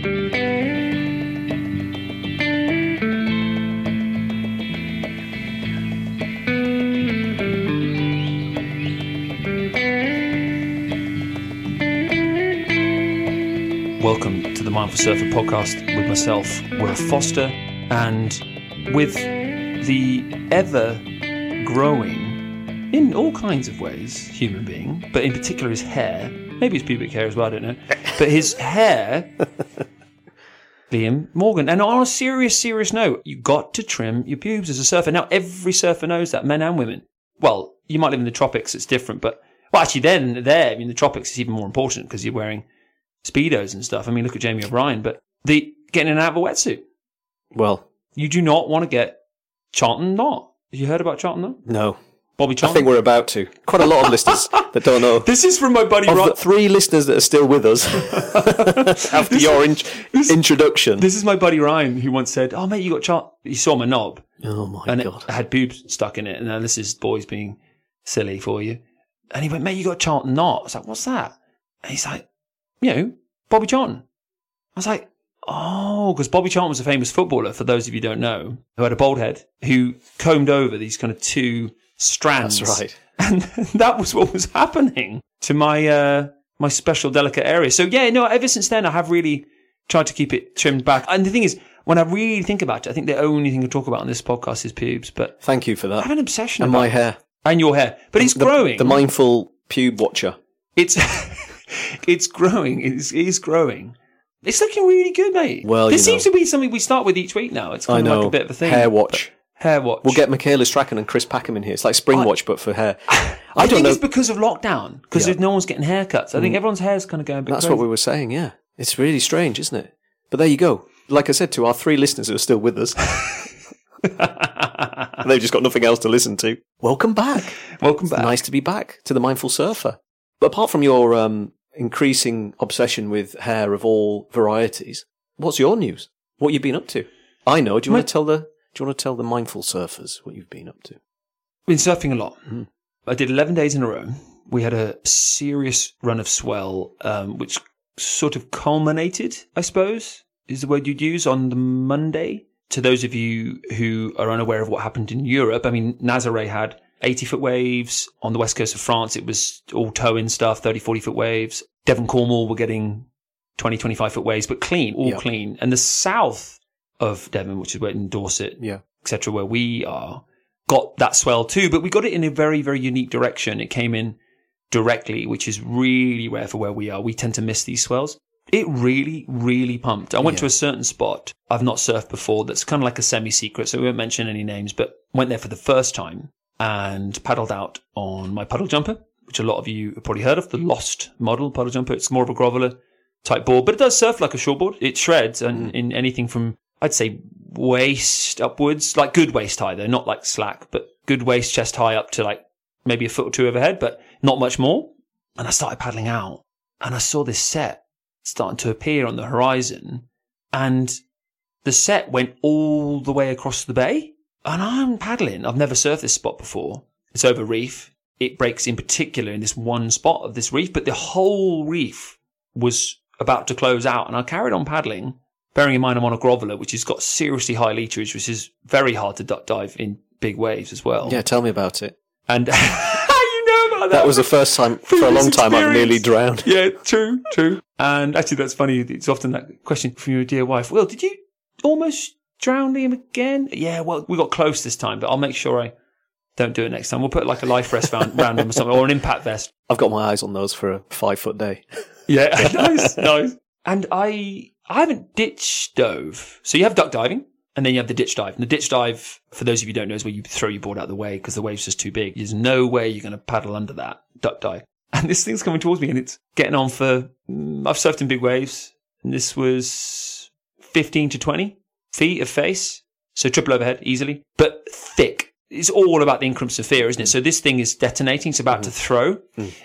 Welcome to the Mindful Surfer podcast with myself, Will Foster, and with the ever growing, in all kinds of ways, human being, but in particular his hair, maybe his pubic hair as well, I don't know, but his hair, Liam Morgan. And on a serious, serious note, you got to trim your pubes as a surfer. Now, every surfer knows that, men and women. Well, you might live in the tropics, it's different, but, well, actually, then, there, I mean, the tropics is even more important because you're wearing speedos and stuff. I mean, look at Jamie O'Brien, but the getting in and out of a wetsuit. Well, You do not want to get Charlton Knot. Have you heard about Charlton Knot? no. Bobby I think we're about to. Quite a lot of listeners that don't know. this is from my buddy Of the Ryan. three listeners that are still with us after your in- introduction. This is my buddy Ryan who once said, "Oh mate, you got chart." He saw my knob oh my and god! it had boobs stuck in it. And now this is boys being silly for you. And he went, "Mate, you got Charlton Knot." I was like, "What's that?" And he's like, "You know, Bobby Charlton." I was like, "Oh, because Bobby Charlton was a famous footballer. For those of you who don't know, who had a bald head, who combed over these kind of two strands." That's right. and that was what was happening to my uh, my special delicate area. So yeah, no. Ever since then, I have really tried to keep it trimmed back. And the thing is, when I really think about it, I think the only thing I talk about on this podcast is pubes. But Thank you for that. I have an obsession And about my it. hair. and your hair, but it's The- growing. The mindful pube watcher. it's it's growing. It's, it is growing. It's looking really good, mate. Well, this seems to be something we start with each week now. It's I kind of know. like a bit of a thing. Hair watch. Hair watch. We'll get Michaela Strachan and Chris Packham in here. It's like spring I- watch, but for hair. I, I don't think know. it's because of lockdown. Because Yeah. Mm. no one's getting haircuts. I think everyone's hair's kind of going That's crazy. what we were saying. Yeah, it's really strange, isn't it? But there you go. Like I said to our three listeners who are still with us, they've just got nothing else to listen to. Welcome back. Welcome back. Nice to be back to the Mindful Surfer. But apart from your um, increasing obsession with hair of all varieties, what's your news? What you've been up to? I know. Do you My- want to tell the Do you want to tell the Mindful Surfers what you've been up to? Been surfing a lot. Mm. I did 11 days in a row. We had a serious run of swell, um, which sort of culminated, I suppose, is the word you'd use on the Monday. To those of you who are unaware of what happened in Europe, I mean, Nazare had 80 foot waves. On the west coast of France, it was all tow in stuff, 30, 40 foot waves. Devon Cornwall were getting 20, 25 foot waves, but clean, all Yeah. clean. And the south of Devon, which is where in Dorset, Yeah. etc., where we are, got that swell too, but we got it in a very, very unique direction. It came in directly, which is really rare for where we are. We tend to miss these swells. It really, really pumped. I went Yeah. to a certain spot I've not surfed before that's kind of like a semi secret, so we won't mention any names, but went there for the first time and paddled out on my puddle jumper, which a lot of you have probably heard of, the Lost model puddle jumper. It's more of a groveler type board, but it does surf like a shortboard. It shreds and mm. in anything from I'd say waist upwards, like good waist high though, not like slack, but good waist chest high up to like maybe a foot or two overhead, but not much more. And I started paddling out and I saw this set starting to appear on the horizon and the set went all the way across the bay and I'm paddling. I've never surfed this spot before. It's over reef. It breaks in particular in this one spot of this reef, but the whole reef was about to close out and I carried on paddling bearing in mind I'm on a groveler, which has got seriously high literage, which is very hard to duck dive in big waves as well. Yeah. Tell me about it. And you know about that. That was the first time for a long time I've nearly drowned. Yeah, true, true. And actually, that's funny. It's often that question from your dear wife. Well, did you almost drown Liam again? Yeah, well, we got close this time, but I'll make sure I don't do it next time. We'll put like a life vest round, round him or something, or an impact vest. I've got my eyes on those for a five foot day. Yeah, nice, nice. And I, I haven't ditch dove. So you have duck diving, and then you have the ditch dive. And the ditch dive, for those of you who don't know, is where you throw your board out of the way because the wave's just too big. There's no way you're going to paddle under that duck dive. And this thing's coming towards me, and it's getting on for. mm, I've surfed in big waves, and this was 15 to 20 feet of face, so triple overhead easily, but thick. It's all about the increments of fear, isn't it? So this thing is detonating. It's about to throw,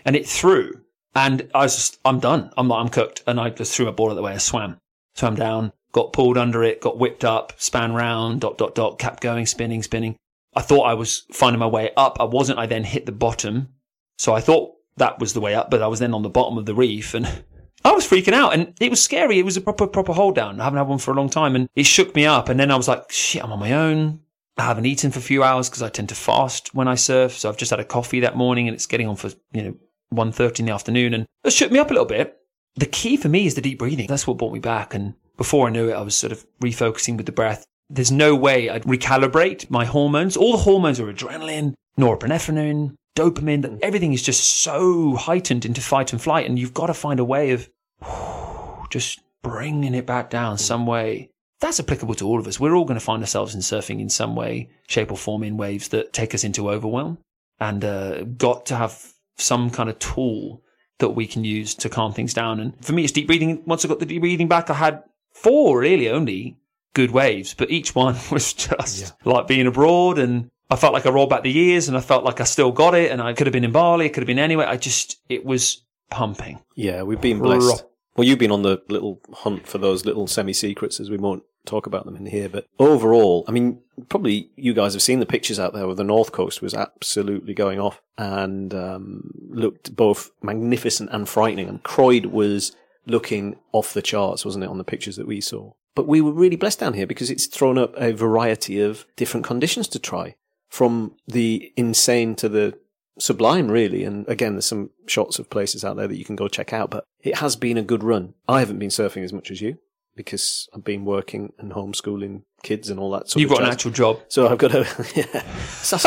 and it threw. And I was just, I'm done. I'm I'm cooked. And I just threw my board out the way. I swam, swam down, got pulled under it, got whipped up, span round, dot, dot, dot, kept going, spinning, spinning. I thought I was finding my way up. I wasn't. I then hit the bottom. So I thought that was the way up, but I was then on the bottom of the reef and I was freaking out and it was scary. It was a proper, proper hold down. I haven't had one for a long time and it shook me up. And then I was like, shit, I'm on my own. I haven't eaten for a few hours because I tend to fast when I surf. So I've just had a coffee that morning and it's getting on for, you know, 1.30 in the afternoon. And it shook me up a little bit. The key for me is the deep breathing. That's what brought me back. And before I knew it, I was sort of refocusing with the breath. There's no way I'd recalibrate my hormones. All the hormones are adrenaline, norepinephrine, dopamine. Everything is just so heightened into fight and flight. And you've got to find a way of just bringing it back down some way. That's applicable to all of us. We're all going to find ourselves in surfing in some way, shape or form in waves that take us into overwhelm and uh, got to have some kind of tool that we can use to calm things down. And for me, it's deep breathing. Once I got the deep breathing back, I had four really only good waves, but each one was just yeah. like being abroad and I felt like I rolled back the years and I felt like I still got it and I could have been in Bali, it could have been anywhere. I just, it was pumping. Yeah, we've been blessed. Well, you've been on the little hunt for those little semi secrets, as we won't talk about them in here. But overall, I mean, probably you guys have seen the pictures out there where the North Coast was absolutely going off and um, looked both magnificent and frightening. And Croyde was looking off the charts, wasn't it, on the pictures that we saw? But we were really blessed down here because it's thrown up a variety of different conditions to try, from the insane to the sublime, really. And again, there's some shots of places out there that you can go check out, but it has been a good run. I haven't been surfing as much as you because I've been working and homeschooling kids and all that sort You've of got an actual job. So I've got to, yeah. So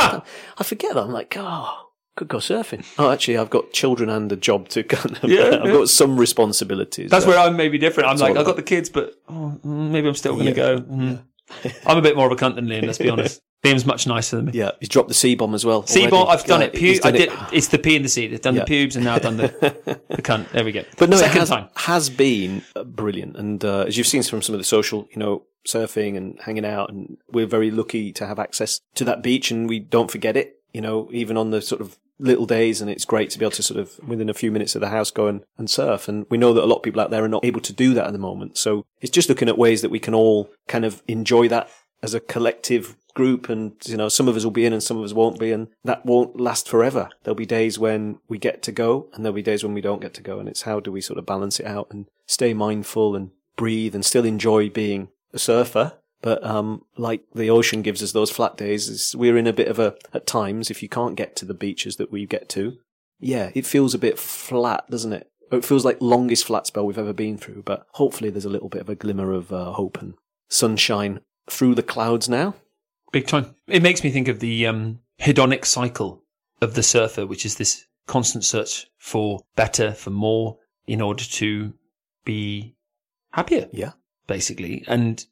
I, forget that. I'm like, oh, could go surfing. Oh, actually, I've got children and a job to kind of, yeah, I've yeah. got some responsibilities. That's where I'm maybe different. I'm like, I've got the kids, but oh, mm, maybe I'm still going to yeah. go. Mm. I'm a bit more of a cunt than Liam, let's be honest. Liam's much nicer than me. Yeah, he's dropped the C bomb as well. C bomb, I've done yeah, it. Pu- done I did. It. It's the P and the C. They've done yeah. the pubes and now I've done the, the cunt. There we go. But no, Second it has, time. has been uh, brilliant. And uh, as you've seen from some of the social, you know, surfing and hanging out, and we're very lucky to have access to that beach, and we don't forget it. You know, even on the sort of little days and it's great to be able to sort of within a few minutes of the house go and, and surf. And we know that a lot of people out there are not able to do that at the moment. So it's just looking at ways that we can all kind of enjoy that as a collective group. And you know some of us will be in and some of us won't be. And that won't last forever. There'll be days when we get to go and there'll be days when we don't get to go. And it's how do we sort of balance it out and stay mindful and breathe and still enjoy being a surfer but um, like the ocean gives us those flat days we're in a bit of a at times if you can't get to the beaches that we get to yeah it feels a bit flat doesn't it it feels like longest flat spell we've ever been through but hopefully there's a little bit of a glimmer of uh, hope and sunshine through the clouds now Big time. It makes me think of the um, hedonic cycle of the surfer, which is this constant search for better, for more, in order to be happier. Yeah. Basically. And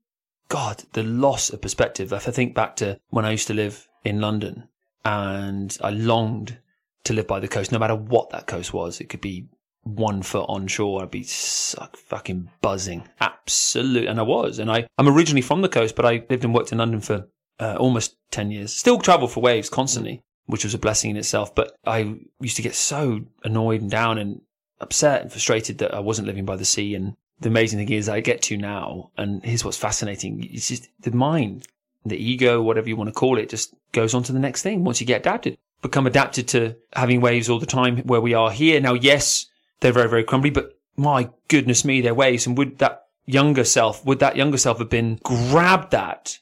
God, the loss of perspective. If I think back to when I used to live in London and I longed to live by the coast, no matter what that coast was, it could be one foot onshore, I'd be fucking buzzing. Absolute. And I was. And I, I'm originally from the coast, but I lived and worked in London for uh, almost 10 years. Still travel for waves constantly, which was a blessing in itself. But I used to get so annoyed and down and upset and frustrated that I wasn't living by the sea. And the amazing thing is I get to now. And here's what's fascinating. It's just the mind, the ego, whatever you want to call it, just goes on to the next thing once you get adapted. Become adapted to having waves all the time where we are here. Now, yes, they're very, very crumbly, but my goodness me, they're waves. And would that younger self, would that younger self have been grabbed that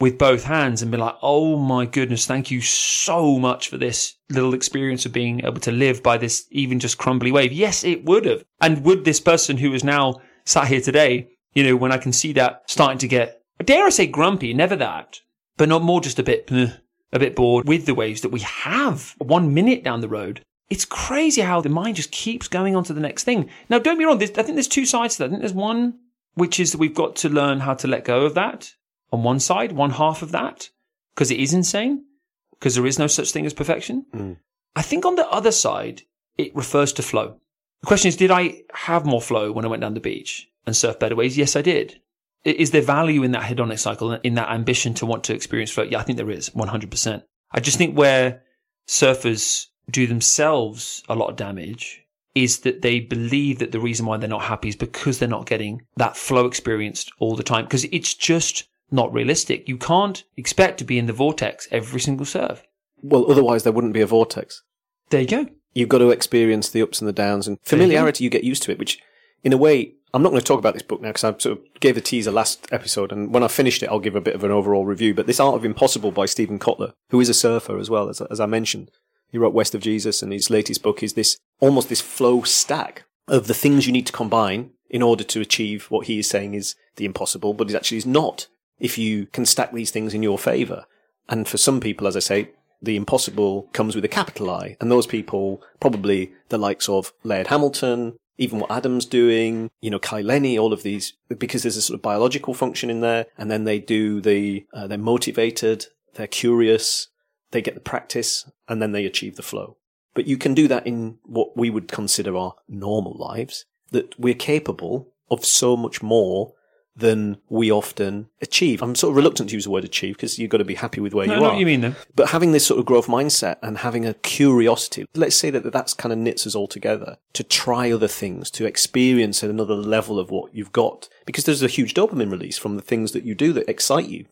with both hands and be like, oh my goodness, thank you so much for this little experience of being able to live by this even just crumbly wave. Yes, it would have. And would this person who is now sat here today, you know, when I can see that starting to get, dare I say grumpy, never that, but not more just a bit, a bit bored with the waves that we have one minute down the road. It's crazy how the mind just keeps going on to the next thing. Now, don't be wrong. I think there's two sides to that. I think there's one, which is that we've got to learn how to let go of that on one side, one half of that, because it is insane, because there is no such thing as perfection. Mm. I think on the other side, it refers to flow. The question is, did I have more flow when I went down the beach and surf better waves? Yes, I did. Is there value in that hedonic cycle, in that ambition to want to experience flow? Yeah, I think there is, 100%. I just think where surfers do themselves a lot of damage is that they believe that the reason why they're not happy is because they're not getting that flow experienced all the time. Because it's just not realistic. You can't expect to be in the vortex every single serve. Well, otherwise there wouldn't be a vortex. There you go. You've got to experience the ups and the downs and familiarity. You, you, get used to it, which in a way, I'm not going to talk about this book now because I sort of gave a teaser last episode, and when I finished it, I'll give a bit of an overall review. But this Art of Impossible by Steven Kotler, who is a surfer as well as as I mentioned, he wrote West of Jesus, and his latest book is this almost this flow stack of the things you need to combine in order to achieve what he is saying is the impossible, but it actually is not. If you can stack these things in your favor, and for some people, as I say, the impossible comes with a capital I, and those people probably the likes of Laird Hamilton, even what Adam's doing, you know, Kai Lenny, all of these, because there's a sort of biological function in there, and then they do the, uh, they're motivated, they're curious, they get the practice, and then they achieve the flow. But you can do that in what we would consider our normal lives, that we're capable of so much more than we often achieve. I'm sort of reluctant to use the word achieve because you've got to be happy with where No, you are. what you mean though. But having this sort of growth mindset and having a curiosity, let's say that that's kind of knits us all together to try other things, to experience at another level of what you've got. Because there's a huge dopamine release from the things that you do that excite you.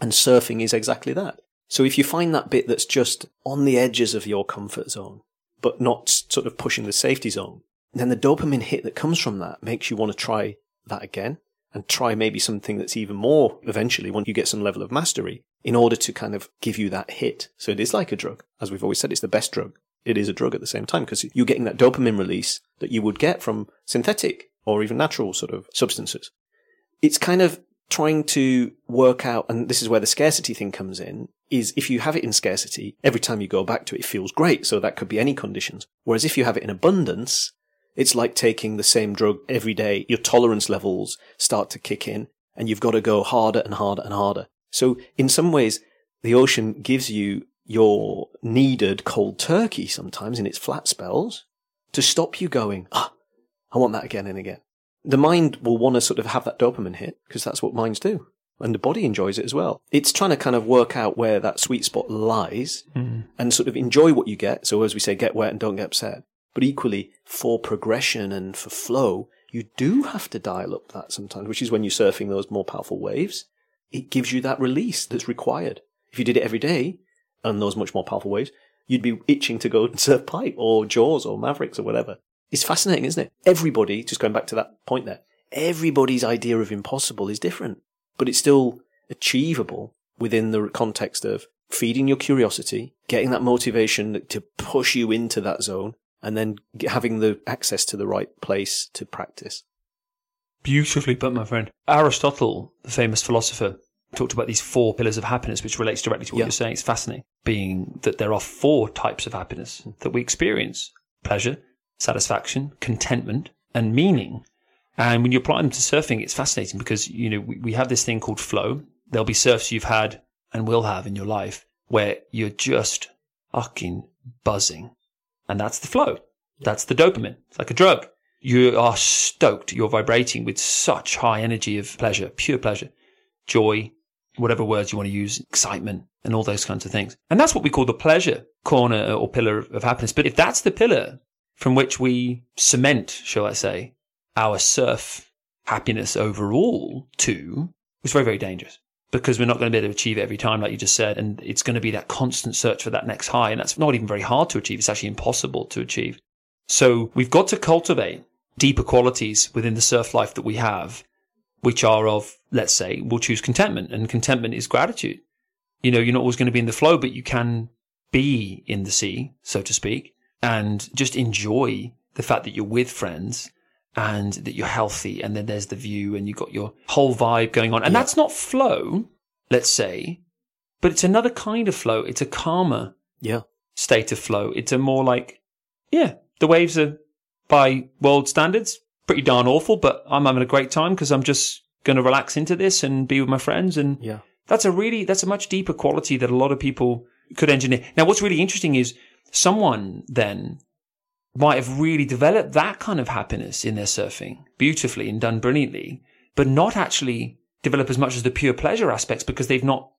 And surfing is exactly that. So if you find that bit that's just on the edges of your comfort zone, but not sort of pushing the safety zone, then the dopamine hit that comes from that makes you want to try that again and try maybe something that's even more eventually when you get some level of mastery in order to kind of give you that hit. So it is like a drug. As we've always said, it's the best drug. It is a drug at the same time because you're getting that dopamine release that you would get from synthetic or even natural sort of substances. It's kind of trying to work out, and this is where the scarcity thing comes in, is if you have it in scarcity, every time you go back to it, it feels great. So that could be any conditions. Whereas if you have it in abundance, it's like taking the same drug every day. Your tolerance levels start to kick in and you've got to go harder and harder and harder. So in some ways, the ocean gives you your needed cold turkey sometimes in its flat spells to stop you going, ah, I want that again and again. The mind will want to sort of have that dopamine hit because that's what minds do. And the body enjoys it as well. It's trying to kind of work out where that sweet spot lies and sort of enjoy what you get. So as we say, get wet and don't get upset. But equally, for progression and for flow, you do have to dial up that sometimes, which is when you're surfing those more powerful waves. It gives you that release that's required. If you did it every day and those much more powerful waves, you'd be itching to go and surf pipe or jaws or mavericks or whatever. It's fascinating, isn't it? Everybody, just going back to that point there, everybody's idea of impossible is different, but it's still achievable within the context of feeding your curiosity, getting that motivation to push you into that zone, and then having the access to the right place to practice. Beautifully put, my friend. Aristotle, the famous philosopher, talked about these four pillars of happiness, which relates directly to what Yeah. you're saying. It's fascinating. Being that there are four types of happiness that we experience pleasure, satisfaction, contentment, and meaning. And when you apply them to surfing, it's fascinating because, you know, we, we have this thing called flow. There'll be surfs you've had and will have in your life where you're just fucking buzzing. And that's the flow. That's the dopamine. It's like a drug. You are stoked. You're vibrating with such high energy of pleasure, pure pleasure, joy, whatever words you want to use, excitement, and all those kinds of things. And that's what we call the pleasure corner or pillar of happiness. But if that's the pillar from which we cement, shall I say, our surf happiness overall to, it's very, very dangerous because we're not going to be able to achieve it every time, like you just said. And it's going to be that constant search for that next high. And that's not even very hard to achieve. It's actually impossible to achieve. So we've got to cultivate deeper qualities within the surf life that we have, which are of, let's say, we'll choose contentment and contentment is gratitude. You know, you're not always going to be in the flow, but you can be in the sea, so to speak, and just enjoy the fact that you're with friends and that you're healthy. And then there's the view and you've got your whole vibe going on. And Yeah. that's not flow, let's say, but it's another kind of flow. It's a calmer Yeah. state of flow. It's a more like, yeah, the waves are by world standards pretty darn awful, but I'm having a great time because I'm just going to relax into this and be with my friends. And Yeah. that's a really, that's a much deeper quality that a lot of people could engineer. Now, what's really interesting is someone then might have really developed that kind of happiness in their surfing beautifully and done brilliantly, but not actually develop as much as the pure pleasure aspects because they've not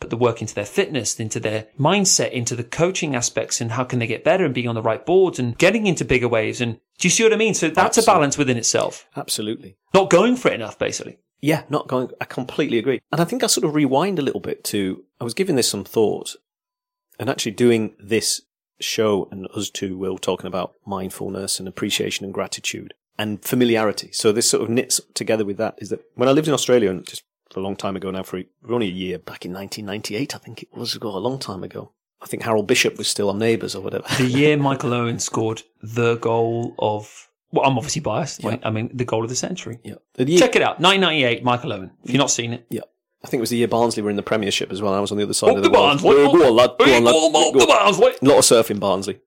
put the work into their fitness, into their mindset, into the coaching aspects and how can they get better and being on the right boards and getting into bigger waves. And do you see what I mean? So that's a balance within itself. Absolutely. Not going for it enough, basically. Yeah, not going. I completely agree. And I think I sort of rewind a little bit to, I was giving this some thought and actually doing this show and us two, Will, talking about mindfulness and appreciation and gratitude. and familiarity. So this sort of knits together with that is that when I lived in Australia and just for a long time ago now, for only a year, back in 1998, I think it was, ago, a long time ago. I think Harold Bishop was still on Neighbours or whatever. the year Michael Owen scored the goal of, well, I'm obviously biased. Yeah. I mean, the goal of the century. yeah. The year, Check it out. 1998, Michael Owen. If you've not seen it. yeah. I think it was the year Barnsley were in the Premiership as well. I was on the other side Up of the the world. Barnsley. Go on, lad. Go on, lad. Go on. A lot of surfing Barnsley.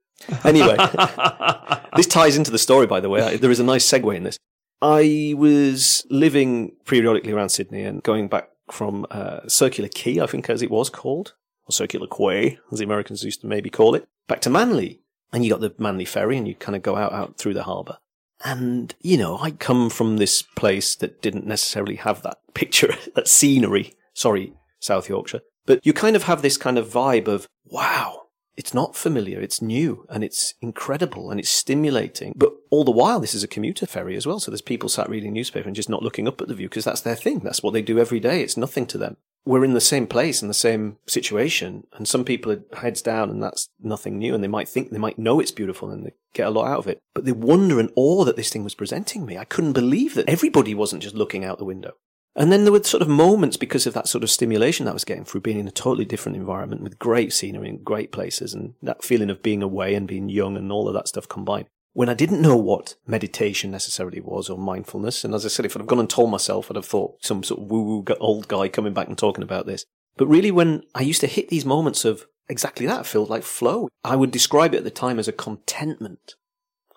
Anyway, this ties into the story, by the way. There is a nice segue in this. I was living periodically around Sydney and going back from uh, Circular Quay, I think as it was called, or Circular Quay, as the Americans used to maybe call it, back to Manly. And you got the Manly ferry and you kind of go out, out through the harbour. And, you know, I come from this place that didn't necessarily have that picture, that scenery. Sorry, South Yorkshire. But you kind of have this kind of vibe of, wow, it's not familiar, it's new, and it's incredible, and it's stimulating. But all the while, this is a commuter ferry as well. So there's people sat reading newspaper and just not looking up at the view because that's their thing. That's what they do every day. It's nothing to them. We're in the same place in the same situation, and some people are heads down, and that's nothing new. And they might think they might know it's beautiful and they get a lot out of it, but the wonder and awe that this thing was presenting me. I couldn't believe that everybody wasn't just looking out the window. And then there were sort of moments because of that sort of stimulation that I was getting through being in a totally different environment with great scenery and great places and that feeling of being away and being young and all of that stuff combined. When I didn't know what meditation necessarily was or mindfulness, and as I said, if I'd have gone and told myself, I'd have thought some sort of woo woo old guy coming back and talking about this. But really, when I used to hit these moments of exactly that, felt like flow, I would describe it at the time as a contentment.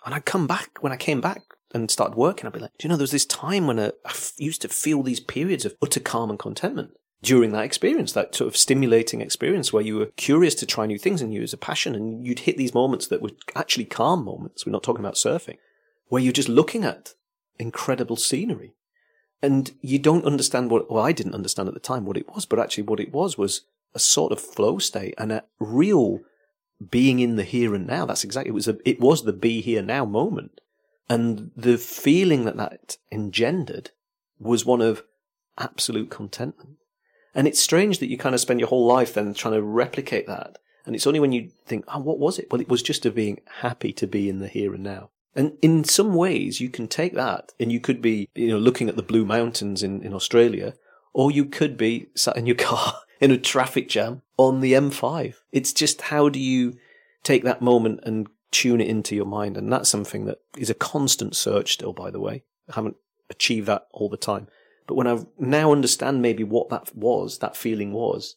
And I'd come back, when I came back and started working, I'd be like, do you know, there was this time when I, I used to feel these periods of utter calm and contentment during that experience, that sort of stimulating experience where you were curious to try new things and you was a passion and you'd hit these moments that were actually calm moments. We're not talking about surfing, where you're just looking at incredible scenery. And you don't understand what, well, I didn't understand at the time what it was, but actually what it was was a sort of flow state and a real being in the here and now. That's exactly, it was a, it was the be here now moment. And the feeling that that engendered was one of absolute contentment. And it's strange that you kind of spend your whole life then trying to replicate that. And it's only when you think, oh, what was it? Well, it was just of being happy to be in the here and now. And in some ways, you can take that and you could be, you know, looking at the Blue Mountains in, in Australia, or you could be sat in your car in a traffic jam on the M5. It's just how do you take that moment and tune it into your mind? And that's something that is a constant search still, by the way. I haven't achieved that all the time. But when I now understand maybe what that was, that feeling was,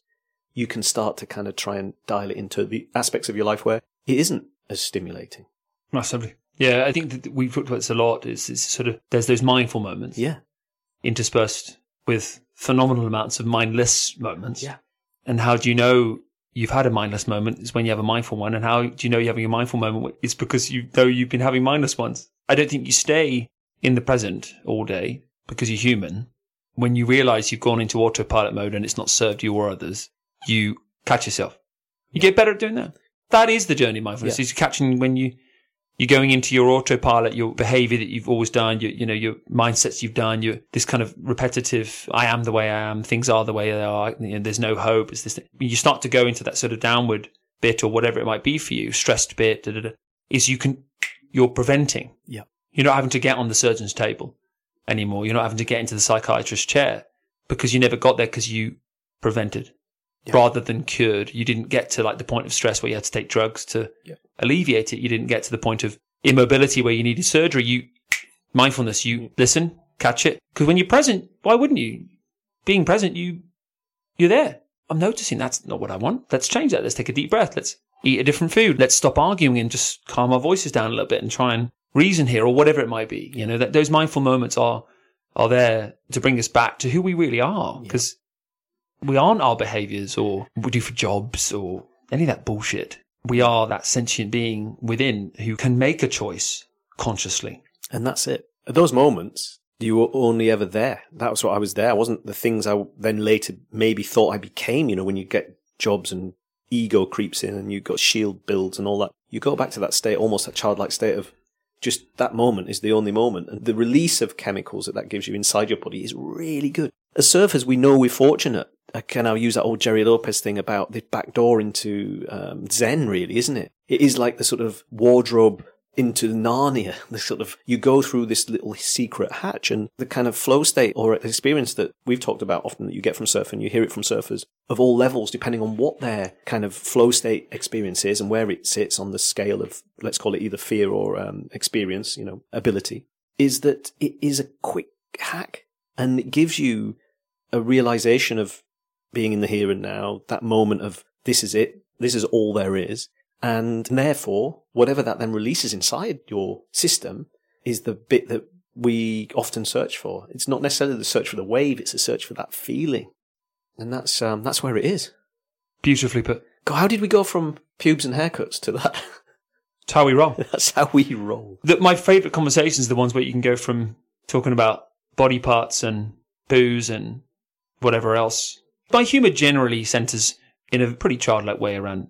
you can start to kind of try and dial it into the aspects of your life where it isn't as stimulating. Massively. Yeah, I think that we've talked about this a lot. Is, is sort of there's those mindful moments Yeah. interspersed with phenomenal amounts of mindless moments. Yeah. And how do you know you've had a mindless moment? Is when you have a mindful one. And how do you know you're having a mindful moment? It's because you know you've been having mindless ones. I don't think you stay in the present all day because you're human. When you realize you've gone into autopilot mode and it's not served you or others, you catch yourself. You get better at doing that. That is the journey of mindfulness. Yeah. Is catching when you you're going into your autopilot, your behavior that you've always done, your, you know, your mindsets you've done, your, this kind of repetitive, I am the way I am, things are the way they are, you know, there's no hope. It's this, when you start to go into that sort of downward bit or whatever it might be for you, stressed bit, da, da, da, is you can, you're preventing. Yeah. You're not having to get on the surgeon's table anymore. You're not having to get into the psychiatrist's chair because you never got there because you prevented Yeah. rather than cured. You didn't get to like the point of stress where you had to take drugs to Yeah. alleviate it. You didn't get to the point of immobility where you needed surgery. You mindfulness. You listen, catch it. Because when you're present, why wouldn't you? Being present, you you're there. I'm noticing that's not what I want. Let's change that. Let's take a deep breath. Let's eat a different food. Let's stop arguing and just calm our voices down a little bit and try and reason here or whatever it might be. You know that those mindful moments are are there to bring us back to who we really are because we aren't our behaviors or what we do for jobs or any of that bullshit. We are that sentient being within who can make a choice consciously. And that's it. At those moments, you were only ever there. That was what I was there. I wasn't the things I then later maybe thought I became, you know, when you get jobs and ego creeps in and you've got shield builds and all that. You go back to that state, almost that childlike state of just that moment is the only moment. And the release of chemicals that that gives you inside your body is really good. As surfers, we know we're fortunate. I can now use that old Gerry Lopez thing about the back door into um, Zen, really, isn't it? It is like the sort of wardrobe into Narnia. The sort of you go through this little secret hatch, and the kind of flow state or experience that we've talked about often that you get from surfing. You hear it from surfers of all levels, depending on what their kind of flow state experience is and where it sits on the scale of let's call it either fear or um, experience, you know, ability. Is that it is a quick hack, and it gives you a realization of being in the here and now, that moment of this is it, this is all there is. And therefore, whatever that then releases inside your system is the bit that we often search for. It's not necessarily the search for the wave, it's a search for that feeling. And that's, um, that's where it is. Beautifully put. God, how did we go from pubes and haircuts to that? That's how we roll. that's how we roll. The, my favourite conversations are the ones where you can go from talking about body parts and booze and whatever else. My humour generally centres in a pretty childlike way around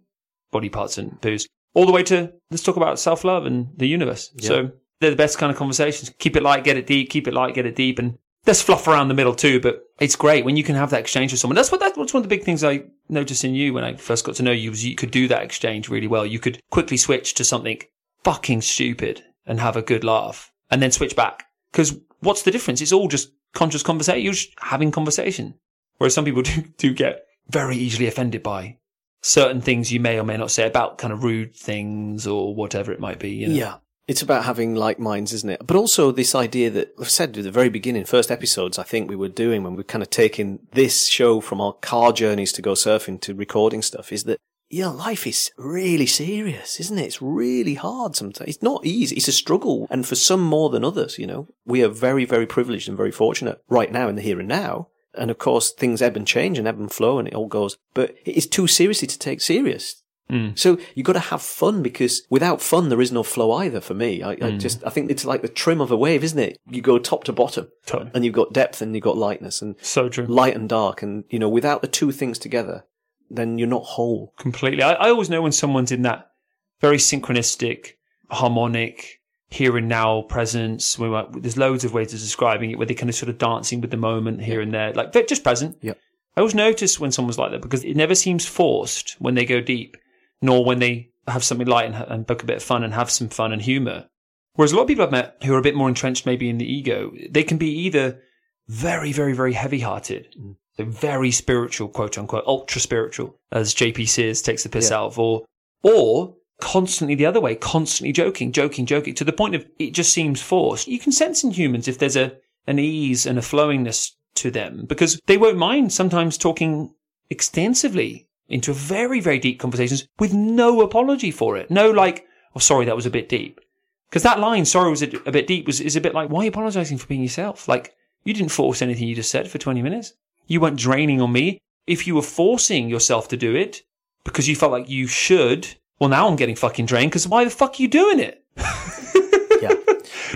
body parts and booze, all the way to let's talk about self love and the universe. Yeah. So they're the best kind of conversations. Keep it light, get it deep. Keep it light, get it deep, and there's fluff around the middle too. But it's great when you can have that exchange with someone. That's what that's one of the big things I noticed in you when I first got to know you was you could do that exchange really well. You could quickly switch to something fucking stupid and have a good laugh, and then switch back. Because what's the difference? It's all just conscious conversation. You're just having conversation. Whereas some people do, do get very easily offended by certain things you may or may not say about kind of rude things or whatever it might be. You know? Yeah. It's about having like minds, isn't it? But also this idea that I've said at the very beginning, first episodes, I think we were doing when we are kind of taking this show from our car journeys to go surfing to recording stuff is that, yeah, life is really serious, isn't it? It's really hard sometimes. It's not easy. It's a struggle. And for some more than others, you know, we are very, very privileged and very fortunate right now in the here and now. And of course, things ebb and change and ebb and flow and it all goes, but it is too seriously to take serious. Mm. So you've got to have fun because without fun, there is no flow either for me. I, I Mm. just, I think it's like the trim of a wave, isn't it? You go top to bottom Totally. and you've got depth and you've got lightness and So true. light and dark. And, you know, without the two things together, then you're not whole. Completely. I, I always know when someone's in that very synchronistic, harmonic, here and now presence. We might, there's loads of ways of describing it where they're kind of sort of dancing with the moment here and there, like they're just present. Yep. I always notice when someone's like that because it never seems forced when they go deep, nor when they have something light and, and book a bit of fun and have some fun and humor. Whereas a lot of people I've met who are a bit more entrenched maybe in the ego, they can be either very, very, very heavy hearted, mm. so very spiritual, quote unquote, ultra spiritual, as JP Sears takes the piss Yeah. out of, or, or constantly the other way, constantly joking, joking, joking, to the point of it just seems forced. You can sense in humans if there's a, an ease and a flowingness to them because they won't mind sometimes talking extensively into very, very deep conversations with no apology for it. No, like, oh, sorry, that was a bit deep. Because that line, sorry, was a, a bit deep, was is a bit like, why are you apologizing for being yourself? Like, you didn't force anything you just said for 20 minutes. You weren't draining on me. If you were forcing yourself to do it because you felt like you should, well, now I'm getting fucking drained because why the fuck are you doing it? Yeah.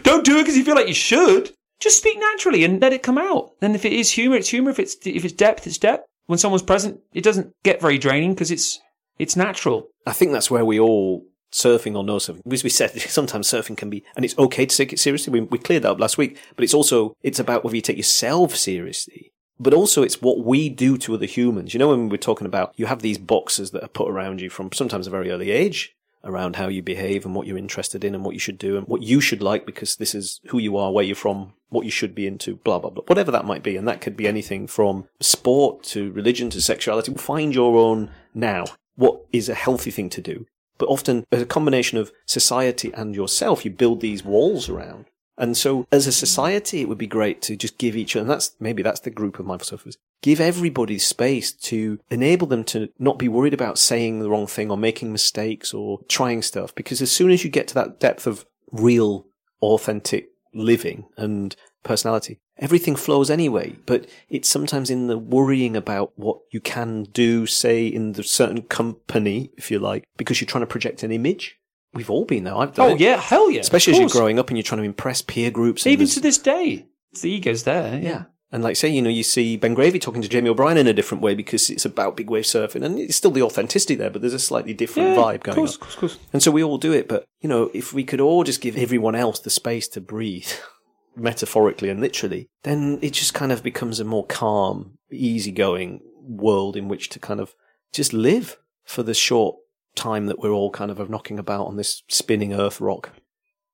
Don't do it because you feel like you should. Just speak naturally and let it come out. And if it is humor, it's humor. If it's if it's depth, it's depth. When someone's present, it doesn't get very draining because it's it's natural. I think that's where we all, surfing or no surfing, as we said, sometimes surfing can be, and it's okay to take it seriously. We, we cleared that up last week, but it's also, it's about whether you take yourself seriously. But also it's what we do to other humans. You know, when we're talking about, you have these boxes that are put around you from sometimes a very early age around how you behave and what you're interested in and what you should do and what you should like because this is who you are, where you're from, what you should be into, blah, blah, blah. Whatever that might be. And that could be anything from sport to religion to sexuality. Find your own now. What is a healthy thing to do? But often, as a combination of society and yourself, you build these walls around. And so, as a society, it would be great to just give each other, and that's maybe that's the group of mindful give everybody space to enable them to not be worried about saying the wrong thing or making mistakes or trying stuff. Because as soon as you get to that depth of real, authentic living and personality, everything flows anyway. But it's sometimes in the worrying about what you can do, say, in the certain company, if you like, because you're trying to project an image. We've all been there. I've oh, done Oh it. yeah, hell yeah. Especially as you're growing up and you're trying to impress peer groups. and Even to this day, the ego's there. Yeah. yeah. And like say, you know, you see Ben Gravy talking to Jamie O'Brien in a different way because it's about big wave surfing and it's still the authenticity there, but there's a slightly different Yeah, vibe going course, on. of course, of course. And so we all do it, but you know, if we could all just give everyone else the space to breathe, metaphorically and literally, then it just kind of becomes a more calm, easygoing world in which to kind of just live for the short time that we're all kind of knocking about on this spinning earth rock.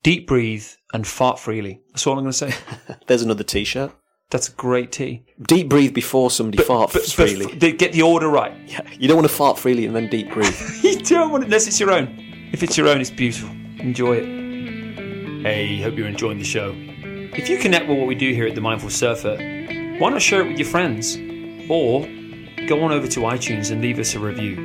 deep breathe and fart freely. That's all I'm going to say. There's another t-shirt. That's a great tea. Deep breathe before somebody farts But- but freely. f- they get the order right. yeah, you don't want to fart freely and then deep breathe. you don't want it unless it's your own. If it's your own, it's beautiful. Enjoy it. Hey, hope you're enjoying the show. If you connect with what we do here at the Mindful Surfer, why not share it with your friends? Or go on over to iTunes and leave us a review.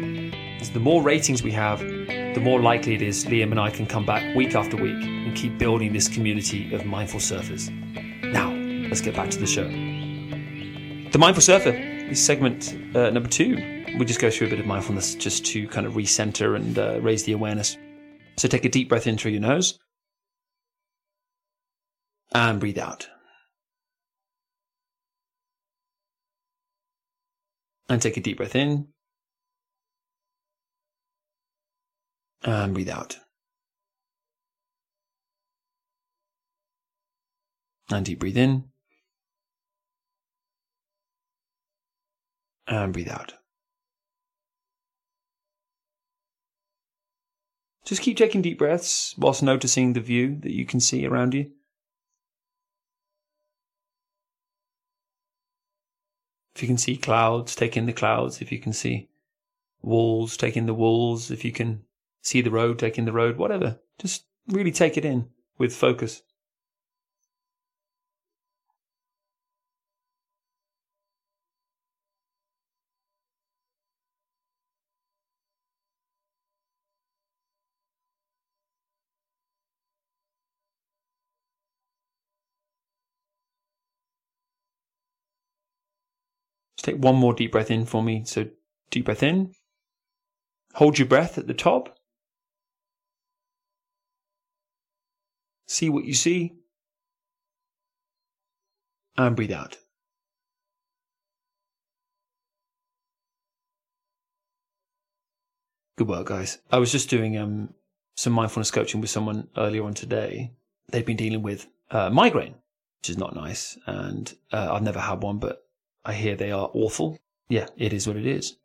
The more ratings we have, the more likely it is Liam and I can come back week after week and keep building this community of mindful surfers. Now, let's get back to the show. The Mindful Surfer is segment uh, number two. We just go through a bit of mindfulness just to kind of recenter and uh, raise the awareness. So take a deep breath in through your nose and breathe out. And take a deep breath in and breathe out. And deep breathe in and breathe out. Just keep taking deep breaths whilst noticing the view that you can see around you. If you can see clouds, take in the clouds. If you can see walls, take in the walls. If you can see the road, take in the road. Whatever. Just really take it in with focus. Just take one more deep breath in for me. So deep breath in. Hold your breath at the top. See what you see. And breathe out. Good work, guys. I was just doing um, some mindfulness coaching with someone earlier on today. They'd been dealing with uh, migraine, which is not nice. And uh, I've never had one, but I hear they are awful. Yeah, it is what it is.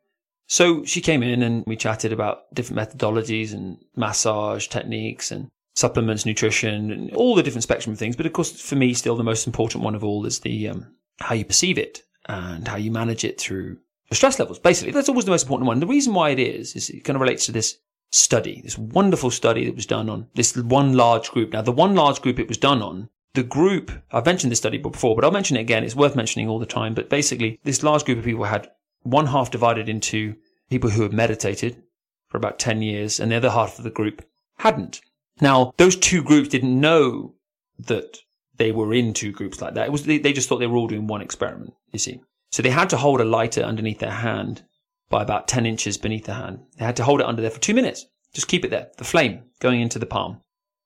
So she came in and we chatted about different methodologies and massage techniques and supplements, nutrition, all the different spectrum of things. But of course, for me, still the most important one of all is the um, how you perceive it and how you manage it through stress levels. Basically, that's always the most important one. The reason why it is is it kind of relates to this study, this wonderful study that was done on this one large group. Now, the one large group it was done on the group, I've mentioned this study before, but I'll mention it again. It's worth mentioning all the time. But basically, this large group of people had one half divided into people who had meditated for about 10 years, and the other half of the group hadn't. Now, those two groups didn't know that they were in two groups like that. It was, they, they just thought they were all doing one experiment, you see. So they had to hold a lighter underneath their hand by about 10 inches beneath the hand. They had to hold it under there for two minutes. Just keep it there, the flame going into the palm.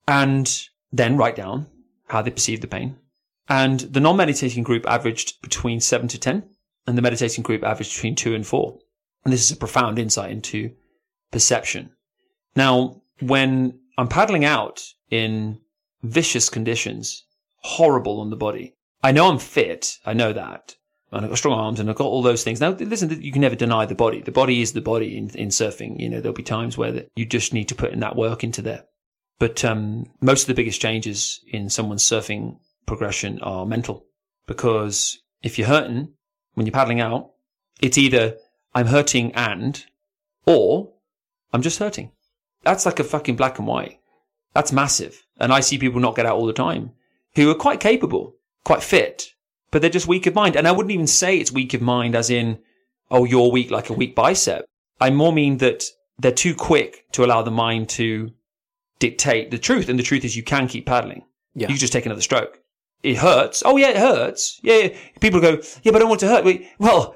And then write down how they perceived the pain. And the non-meditating group averaged between seven to 10, and the meditating group averaged between two and four. And this is a profound insight into perception. Now, when I'm paddling out in vicious conditions, horrible on the body, I know I'm fit. I know that. And I've got strong arms and I've got all those things. Now, listen, you can never deny the body. The body is the body in, in surfing. You know, there'll be times where the, you just need to put in that work into there. But um, most of the biggest changes in someone's surfing progression are mental. Because if you're hurting when you're paddling out, it's either I'm hurting and, or I'm just hurting. That's like a fucking black and white. That's massive. And I see people not get out all the time who are quite capable, quite fit, but they're just weak of mind. And I wouldn't even say it's weak of mind as in, oh, you're weak like a weak bicep. I more mean that they're too quick to allow the mind to dictate the truth. And the truth is you can keep paddling. Yeah. You just take another stroke. It hurts. Oh yeah, it hurts. Yeah. yeah. People go, yeah, but I don't want to hurt. Well,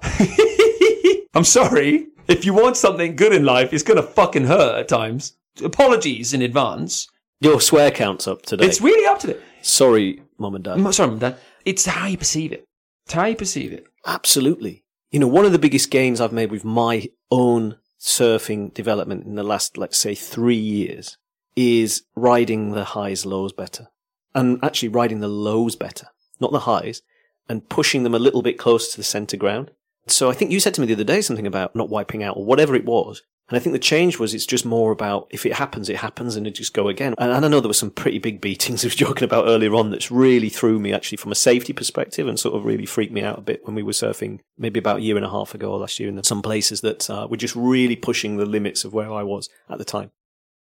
I'm sorry. If you want something good in life, it's going to fucking hurt at times. Apologies in advance. Your swear count's up today. It's really up to it. Sorry, mum and dad. I'm sorry, Mum, and Dad. It's how you perceive it. It's how you perceive it. Absolutely. You know, one of the biggest gains I've made with my own surfing development in the last, let's say, three years is riding the highs, lows better. And actually riding the lows better, not the highs, and pushing them a little bit closer to the center ground. So I think you said to me the other day something about not wiping out or whatever it was. And I think the change was it's just more about if it happens, it happens and it just go again. And, I know there were some pretty big beatings I was joking about earlier on that's really threw me actually from a safety perspective and sort of really freaked me out a bit when we were surfing maybe about a year and a half ago or last year in some places that uh, were just really pushing the limits of where I was at the time.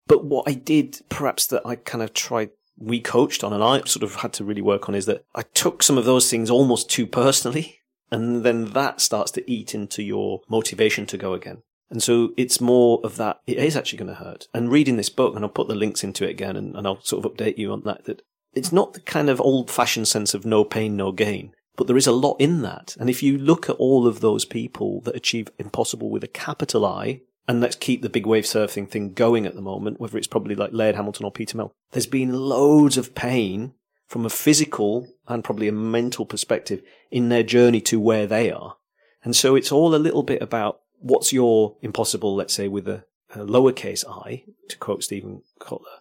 But what I did, perhaps that I kind of tried, we coached on and I sort of had to really work on is that I took some of those things almost too personally. And then that starts to eat into your motivation to go again. And so it's more of that. It is actually going to hurt. And reading this book, and I'll put the links into it again, and, and I'll sort of update you on that. That it's not the kind of old-fashioned sense of no pain, no gain, but there is a lot in that. And if you look at all of those people that achieve impossible with a capital I, and let's keep the big wave surfing thing going at the moment, whether it's probably like Laird Hamilton or Peter Mel, there's been loads of pain from a physical and probably a mental perspective in their journey to where they are. And so it's all a little bit about what's your impossible, let's say, with a, a lowercase i, to quote Steven Kotler,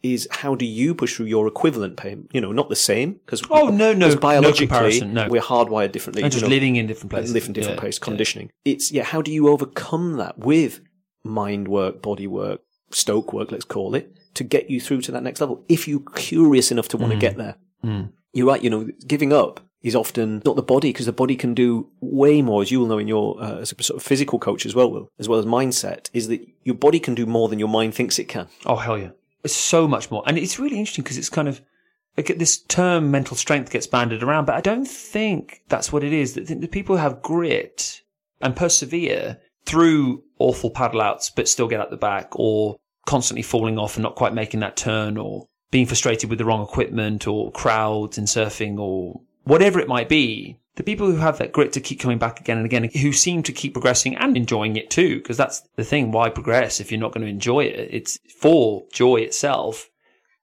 is how do you push through your equivalent pain? You know, not the same because oh no no biologically no, no. we're hardwired differently. And just you know, living in different places, live in different yeah, places, conditioning. Yeah. It's yeah, how do you overcome that with mind work, body work, stoke work, let's call it, to get you through to that next level? If you're curious enough to want mm. to get there, mm. you're right. You know, giving up is often not the body because the body can do way more, as you will know in your uh, as a sort of physical coach as well, Will, as well as mindset. Is that your body can do more than your mind thinks it can? Oh hell yeah, it's so much more, and it's really interesting because it's kind of like this term mental strength gets banded around, but I don't think that's what it is. That the people who have grit and persevere through awful paddle outs, but still get out the back, or constantly falling off and not quite making that turn, or being frustrated with the wrong equipment, or crowds in surfing, or whatever it might be, the people who have that grit to keep coming back again and again, who seem to keep progressing and enjoying it too, because that's the thing. Why progress if you're not going to enjoy it? It's for joy itself.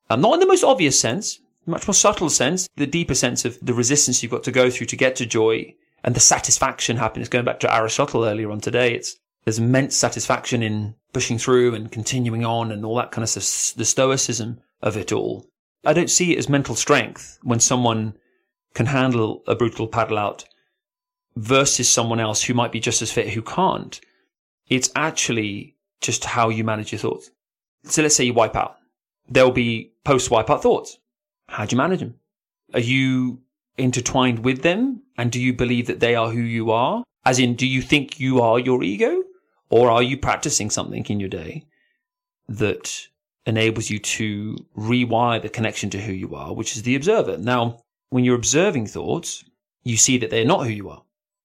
Um, not in the most obvious sense, much more subtle sense, the deeper sense of the resistance you've got to go through to get to joy and the satisfaction, happiness. Going back to Aristotle earlier on today, it's there's immense satisfaction in pushing through and continuing on and all that kind of the stoicism of it all. I don't see it as mental strength when someone can handle a brutal paddle out versus someone else who might be just as fit who can't. It's actually just how you manage your thoughts. So let's say you wipe out. There'll be post wipe out thoughts. How do you manage them? Are you intertwined with them? And do you believe that they are who you are? As in, do you think you are your ego? Or are you practicing something in your day that enables you to rewire the connection to who you are, which is the observer? Now, when you're observing thoughts, you see that they're not who you are.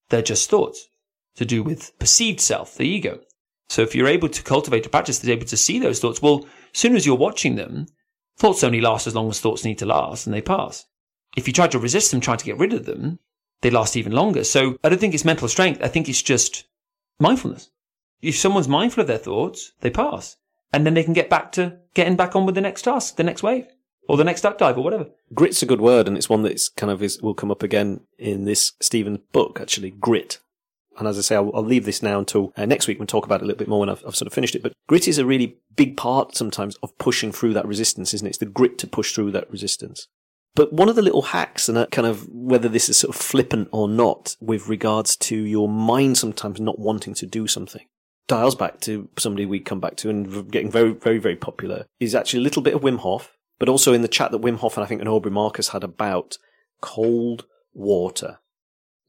They're just thoughts to do with perceived self, the ego. So if you're able to cultivate a practice that's able to see those thoughts, well, as soon as you're watching them, thoughts only last as long as thoughts need to last and they pass. If you try to resist them, try to get rid of them, they last even longer. So I don't think it's mental strength. I think it's just mindfulness. If someone's mindful of their thoughts, they pass. And then they can get back to getting back on with the next task, the next wave or the next duck dive or whatever. Grit's a good word, and it's one that's kind of is, will come up again in this Steven book. Actually, grit. And as I say, I'll, I'll leave this now until uh, next week and talk about it a little bit more when I've, I've, sort of finished it. But grit is a really big part sometimes of pushing through that resistance, isn't it? It's the grit to push through that resistance. But one of the little hacks, and that kind of whether this is sort of flippant or not, with regards to your mind sometimes not wanting to do something, dials back to somebody we come back to and getting very, very, very popular, is actually a little bit of Wim Hof but also in the chat that Wim Hof and I think and Aubrey Marcus had about cold water.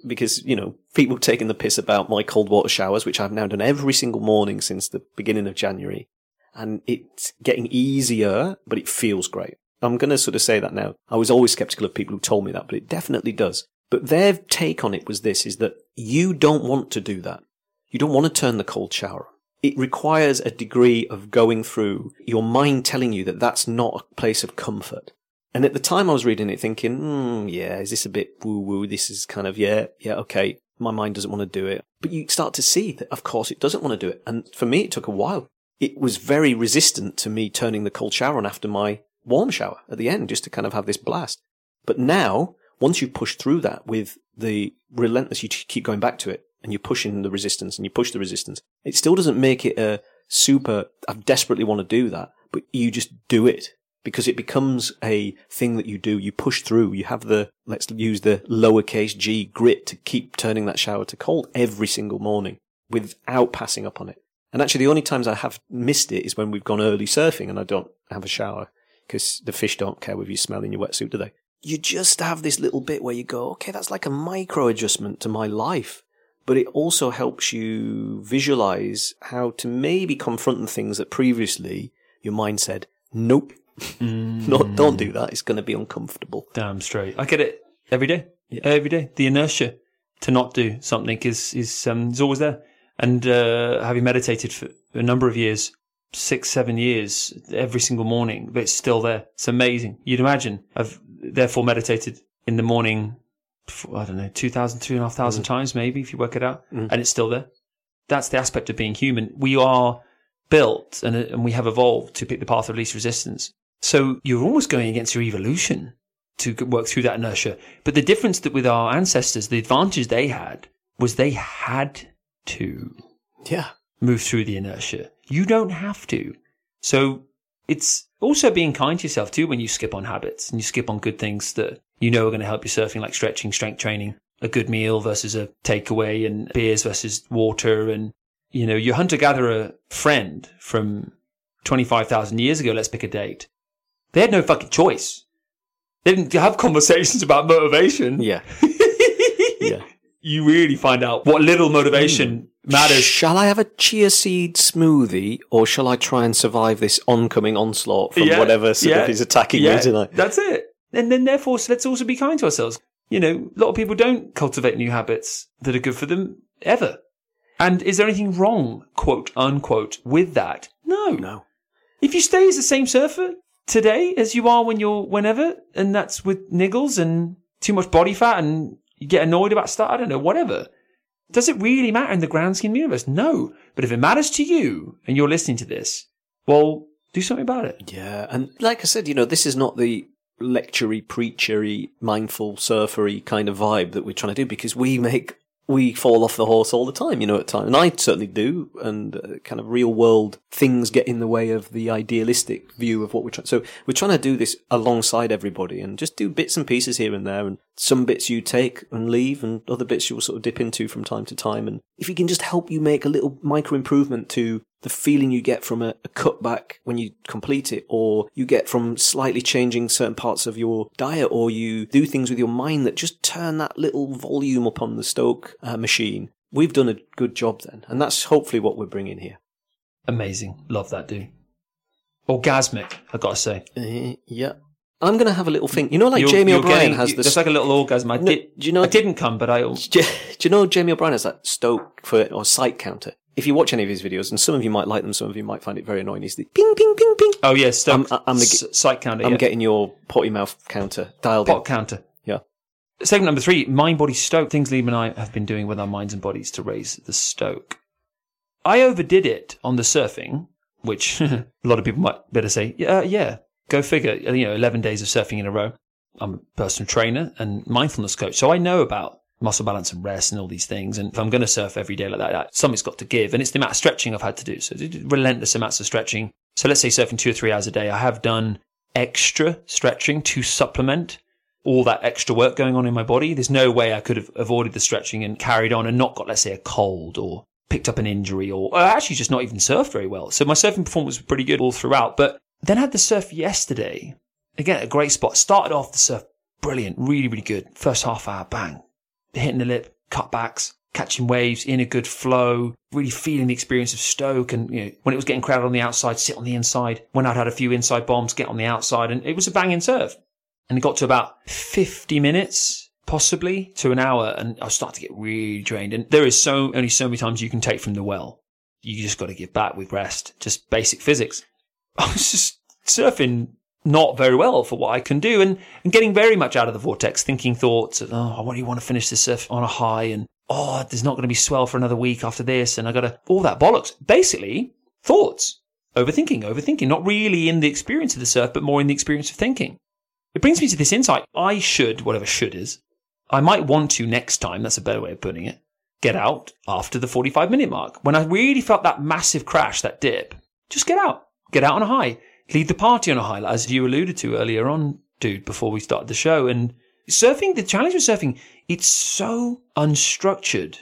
Because, you know, people taking the piss about my cold water showers, which I've now done every single morning since the beginning of January. And it's getting easier, but it feels great. I'm going to sort of say that now. I was always skeptical of people who told me that, but it definitely does. But their take on it was this, is that you don't want to do that. You don't want to turn the cold shower it requires a degree of going through your mind telling you that that's not a place of comfort. And at the time I was reading it thinking, mm, yeah, is this a bit woo woo? This is kind of, yeah, yeah, okay. My mind doesn't want to do it. But you start to see that, of course, it doesn't want to do it. And for me, it took a while. It was very resistant to me turning the cold shower on after my warm shower at the end, just to kind of have this blast. But now, once you push through that with the relentless, you keep going back to it and you're pushing the resistance and you push the resistance, it still doesn't make it a super, I desperately want to do that, but you just do it because it becomes a thing that you do. You push through. You have the, let's use the lowercase g grit to keep turning that shower to cold every single morning without passing up on it. And actually, the only times I have missed it is when we've gone early surfing and I don't have a shower because the fish don't care whether you smell in your wetsuit, do they? You just have this little bit where you go, okay, that's like a micro adjustment to my life. But it also helps you visualize how to maybe confront the things that previously your mind said, nope, no, don't do that. It's going to be uncomfortable. Damn straight. I get it every day. Every day. The inertia to not do something is is um, is always there. And uh, having meditated for a number of years, six, seven years, every single morning, but it's still there. It's amazing. You'd imagine. I've therefore meditated in the morning. I don't know, 2,000, 3,500 mm. times maybe, if you work it out, mm. and it's still there. That's the aspect of being human. We are built and, uh, and we have evolved to pick the path of least resistance. So you're almost going against your evolution to work through that inertia. But the difference that with our ancestors, the advantage they had was they had to Yeah. move through the inertia. You don't have to. So it's also being kind to yourself too when you skip on habits and you skip on good things that you know are going to help you surfing, like stretching, strength training, a good meal versus a takeaway, and beers versus water. And, you know, your hunter gatherer friend from 25,000 years ago, let's pick a date, they had no fucking choice. They didn't have conversations about motivation. Yeah. yeah. You really find out what little motivation hmm. matters. Shall I have a chia seed smoothie or shall I try and survive this oncoming onslaught from Yeah, whatever sort yeah, of is attacking yeah, me tonight? That's it. And then therefore, so let's also be kind to ourselves. You know, a lot of people don't cultivate new habits that are good for them ever. And is there anything wrong, quote unquote, with that? No. No. If you stay as the same surfer today as you are when you're whenever, and that's with niggles and too much body fat and you get annoyed about stuff, I don't know, whatever. Does it really matter in the grand scheme of the universe? No. But if it matters to you and you're listening to this, well, do something about it. Yeah, and like I said, you know, this is not the lectury, preachery, mindful, surfery kind of vibe that we're trying to do because we make we fall off the horse all the time, you know, at times, and I certainly do, and uh, kind of real world things get in the way of the idealistic view of what we're trying. So we're trying to do this alongside everybody, and just do bits and pieces here and there, and some bits you take and leave, and other bits you'll sort of dip into from time to time. And if we can just help you make a little micro improvement to the feeling you get from a, a cutback when you complete it, or you get from slightly changing certain parts of your diet, or you do things with your mind that just turn that little volume up on the Stoke uh, machine. We've done a good job then, and that's hopefully what we're bringing here. Amazing. Love that dude. Orgasmic, i got to say. Uh, yeah. I'm going to have a little think. You know, like You're- Jamie you're O'Brien getting- has this. There's like a little orgasm. I, No, did, do you know- I didn't come, but I. do, do you know Jamie O'Brien has that Stoke for or sight counter? If you watch any of his videos, and some of you might like them, some of you might find it very annoying. He's the ping, ping, ping, ping. Oh, yeah, I'm- I'm the- s- site counter. I'm yeah. getting your potty mouth counter dialed pot in. counter. Yeah. Segment number three mind body stoke. Things Liam and I have been doing with our minds and bodies to raise the stoke. I overdid it on the surfing, which a lot of people might better say, yeah, uh, yeah, go figure. You know, 11 days of surfing in a row. I'm a personal trainer and mindfulness coach. So I know about muscle balance and rest and all these things. And if I'm going to surf every day like that, something's got to give. And it's the amount of stretching I've had to do. So relentless amounts of stretching. So let's say surfing two or three hours a day. I have done extra stretching to supplement all that extra work going on in my body. There's no way I could have avoided the stretching and carried on and not got, let's say, a cold or picked up an injury or, or actually just not even surfed very well. So my surfing performance was pretty good all throughout. But then I had the surf yesterday. Again, a great spot. Started off the surf brilliant, really, really good. First half hour, bang, hitting the lip, cutbacks, catching waves in a good flow, really feeling the experience of Stoke. And you know, when it was getting crowded on the outside, sit on the inside. When I'd had a few inside bombs, get on the outside, and it was a banging surf. And it got to about 50 minutes, possibly to an hour, and I starting to get really drained. And there is so only so many times you can take from the well. You just got to give back with rest, just basic physics. I was just surfing not very well for what I can do and, and getting very much out of the vortex, thinking thoughts of, oh, I really want to finish this surf on a high and, oh, there's not going to be swell for another week after this. And I got to, all that bollocks. Basically, thoughts, overthinking, overthinking, not really in the experience of the surf, but more in the experience of thinking. It brings me to this insight. I should, whatever should is, I might want to next time, that's a better way of putting it, get out after the 45 minute mark. When I really felt that massive crash, that dip, just get out. Get out on a high. Lead the party on a high, as you alluded to earlier on, dude, before we started the show. And surfing, the challenge with surfing, it's so unstructured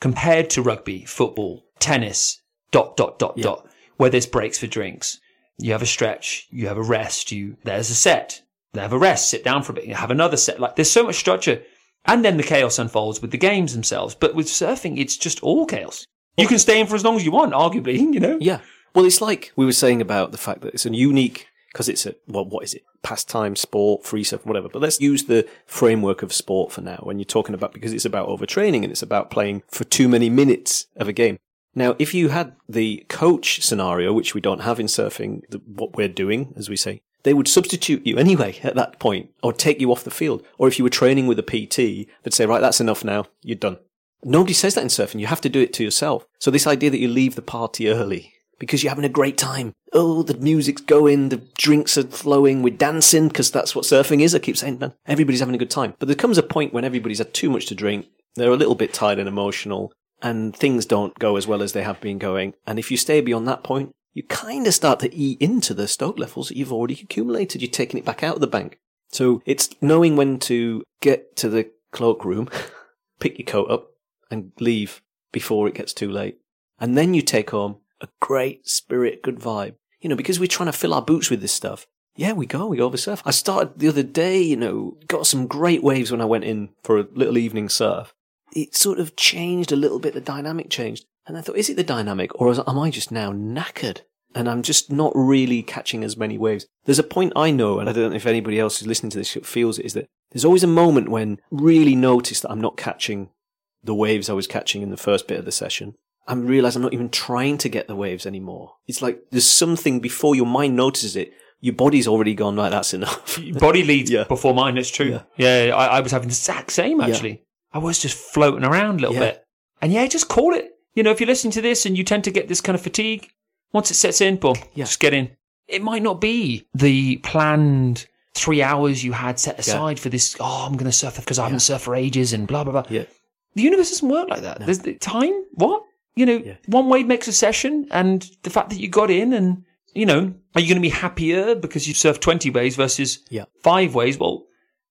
compared to rugby, football, tennis, dot, dot, dot, dot, where there's breaks for drinks. You have a stretch, you have a rest, you, there's a set, they have a rest, sit down for a bit, you have another set. Like there's so much structure. And then the chaos unfolds with the games themselves. But with surfing, it's just all chaos. You can stay in for as long as you want, arguably, you know? Yeah. Well, it's like we were saying about the fact that it's a unique, because it's a, well, what is it? Pastime, sport, free surf, whatever. But let's use the framework of sport for now when you're talking about, because it's about overtraining and it's about playing for too many minutes of a game. Now, if you had the coach scenario, which we don't have in surfing, the, what we're doing, as we say, they would substitute you anyway at that point or take you off the field. Or if you were training with a PT, they'd say, right, that's enough now. You're done. Nobody says that in surfing. You have to do it to yourself. So this idea that you leave the party early because you're having a great time. Oh, the music's going, the drinks are flowing, we're dancing because that's what surfing is. I keep saying, man, everybody's having a good time. But there comes a point when everybody's had too much to drink. They're a little bit tired and emotional and things don't go as well as they have been going. And if you stay beyond that point, you kind of start to eat into the stoke levels that you've already accumulated. You're taking it back out of the bank. So it's knowing when to get to the cloakroom, pick your coat up and leave before it gets too late. And then you take home a great spirit, good vibe. You know, because we're trying to fill our boots with this stuff. Yeah, we go, we go over surf. I started the other day, you know, got some great waves when I went in for a little evening surf. It sort of changed a little bit, the dynamic changed. And I thought, is it the dynamic or am I just now knackered? And I'm just not really catching as many waves. There's a point I know, and I don't know if anybody else who's listening to this feels it, is that there's always a moment when really notice that I'm not catching the waves I was catching in the first bit of the session. I realize I'm not even trying to get the waves anymore. It's like there's something before your mind notices it. Your body's already gone, right, that's enough. Body leads Yeah. before mine, it's true. Yeah, I, I was having the exact same actually. I was just floating around a little Yeah. bit. And yeah, just call it. You know, if you're listening to this and you tend to get this kind of fatigue, once it sets in, boom, Yeah. just get in. It might not be the planned three hours you had set aside for this. Oh, I'm going to surf because I haven't surfed for ages and blah, blah, blah. Yeah. The universe doesn't work like that. There's the time. What? You know, Yeah. one wave makes a session and the fact that you got in and, you know, are you going to be happier because you surfed 20 waves versus Yeah. five ways? Well,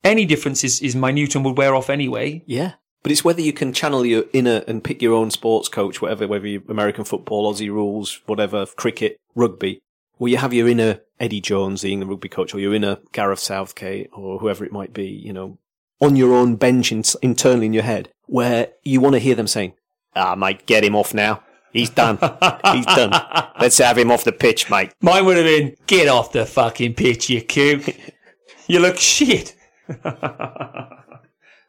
any difference is, is minute and would wear off anyway. Yeah. But it's whether you can channel your inner and pick your own sports coach, whatever, whether you're American football, Aussie rules, whatever, cricket, rugby, where you have your inner Eddie Jones being the rugby coach or your inner Gareth Southgate or whoever it might be, you know, on your own bench in, internally in your head, where you want to hear them saying, ah, mate, get him off now. He's done. He's done. Let's have him off the pitch, mate. Mine would have been, get off the fucking pitch, you coot. you look shit. that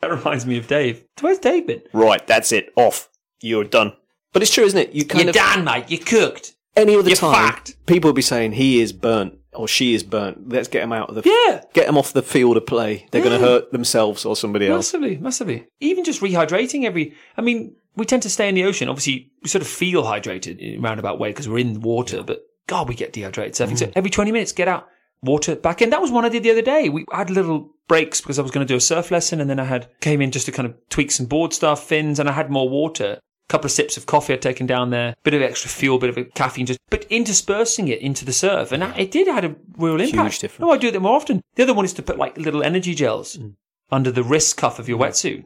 reminds me of Dave. Where's Dave been? Right, that's it. Off. You're done. But it's true, isn't it? You kind You're of done, mate. You're cooked. any other You're time, fucked. people will be saying he is burnt or she is burnt. Let's get them out of the Yeah. get them off the field of play. They're going to hurt themselves or somebody else. Massively, massively. Even just rehydrating every. I mean, we tend to stay in the ocean. Obviously, we sort of feel hydrated in a roundabout way because we're in the water. But God, we get dehydrated. surfing. Mm. So every twenty minutes, get out, water back in. That was one I did the other day. We had little breaks because I was going to do a surf lesson, and then I had came in just to kind of tweak some board stuff, fins, and I had more water. Couple of sips of coffee I'd taken down there, bit of extra fuel, bit of a caffeine, just but interspersing it into the surf, and that, it did had a real impact. difference. No, I do that more often. The other one is to put like little energy gels Mm. under the wrist cuff of your wetsuit.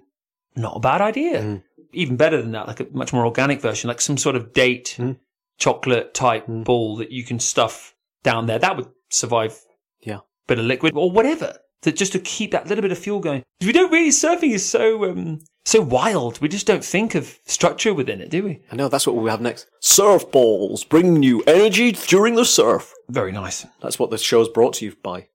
Not a bad idea. Mm. Even better than that, like a much more organic version, like some sort of date Mm. chocolate type ball that you can stuff down there. That would survive Yeah. bit of liquid or whatever. To, just to keep that little bit of fuel going. We don't really surfing is so um, so wild. We just don't think of structure within it, do we? I know that's what we have next. Surf balls, bring new energy during the surf. Very nice. That's what the show's brought to you by.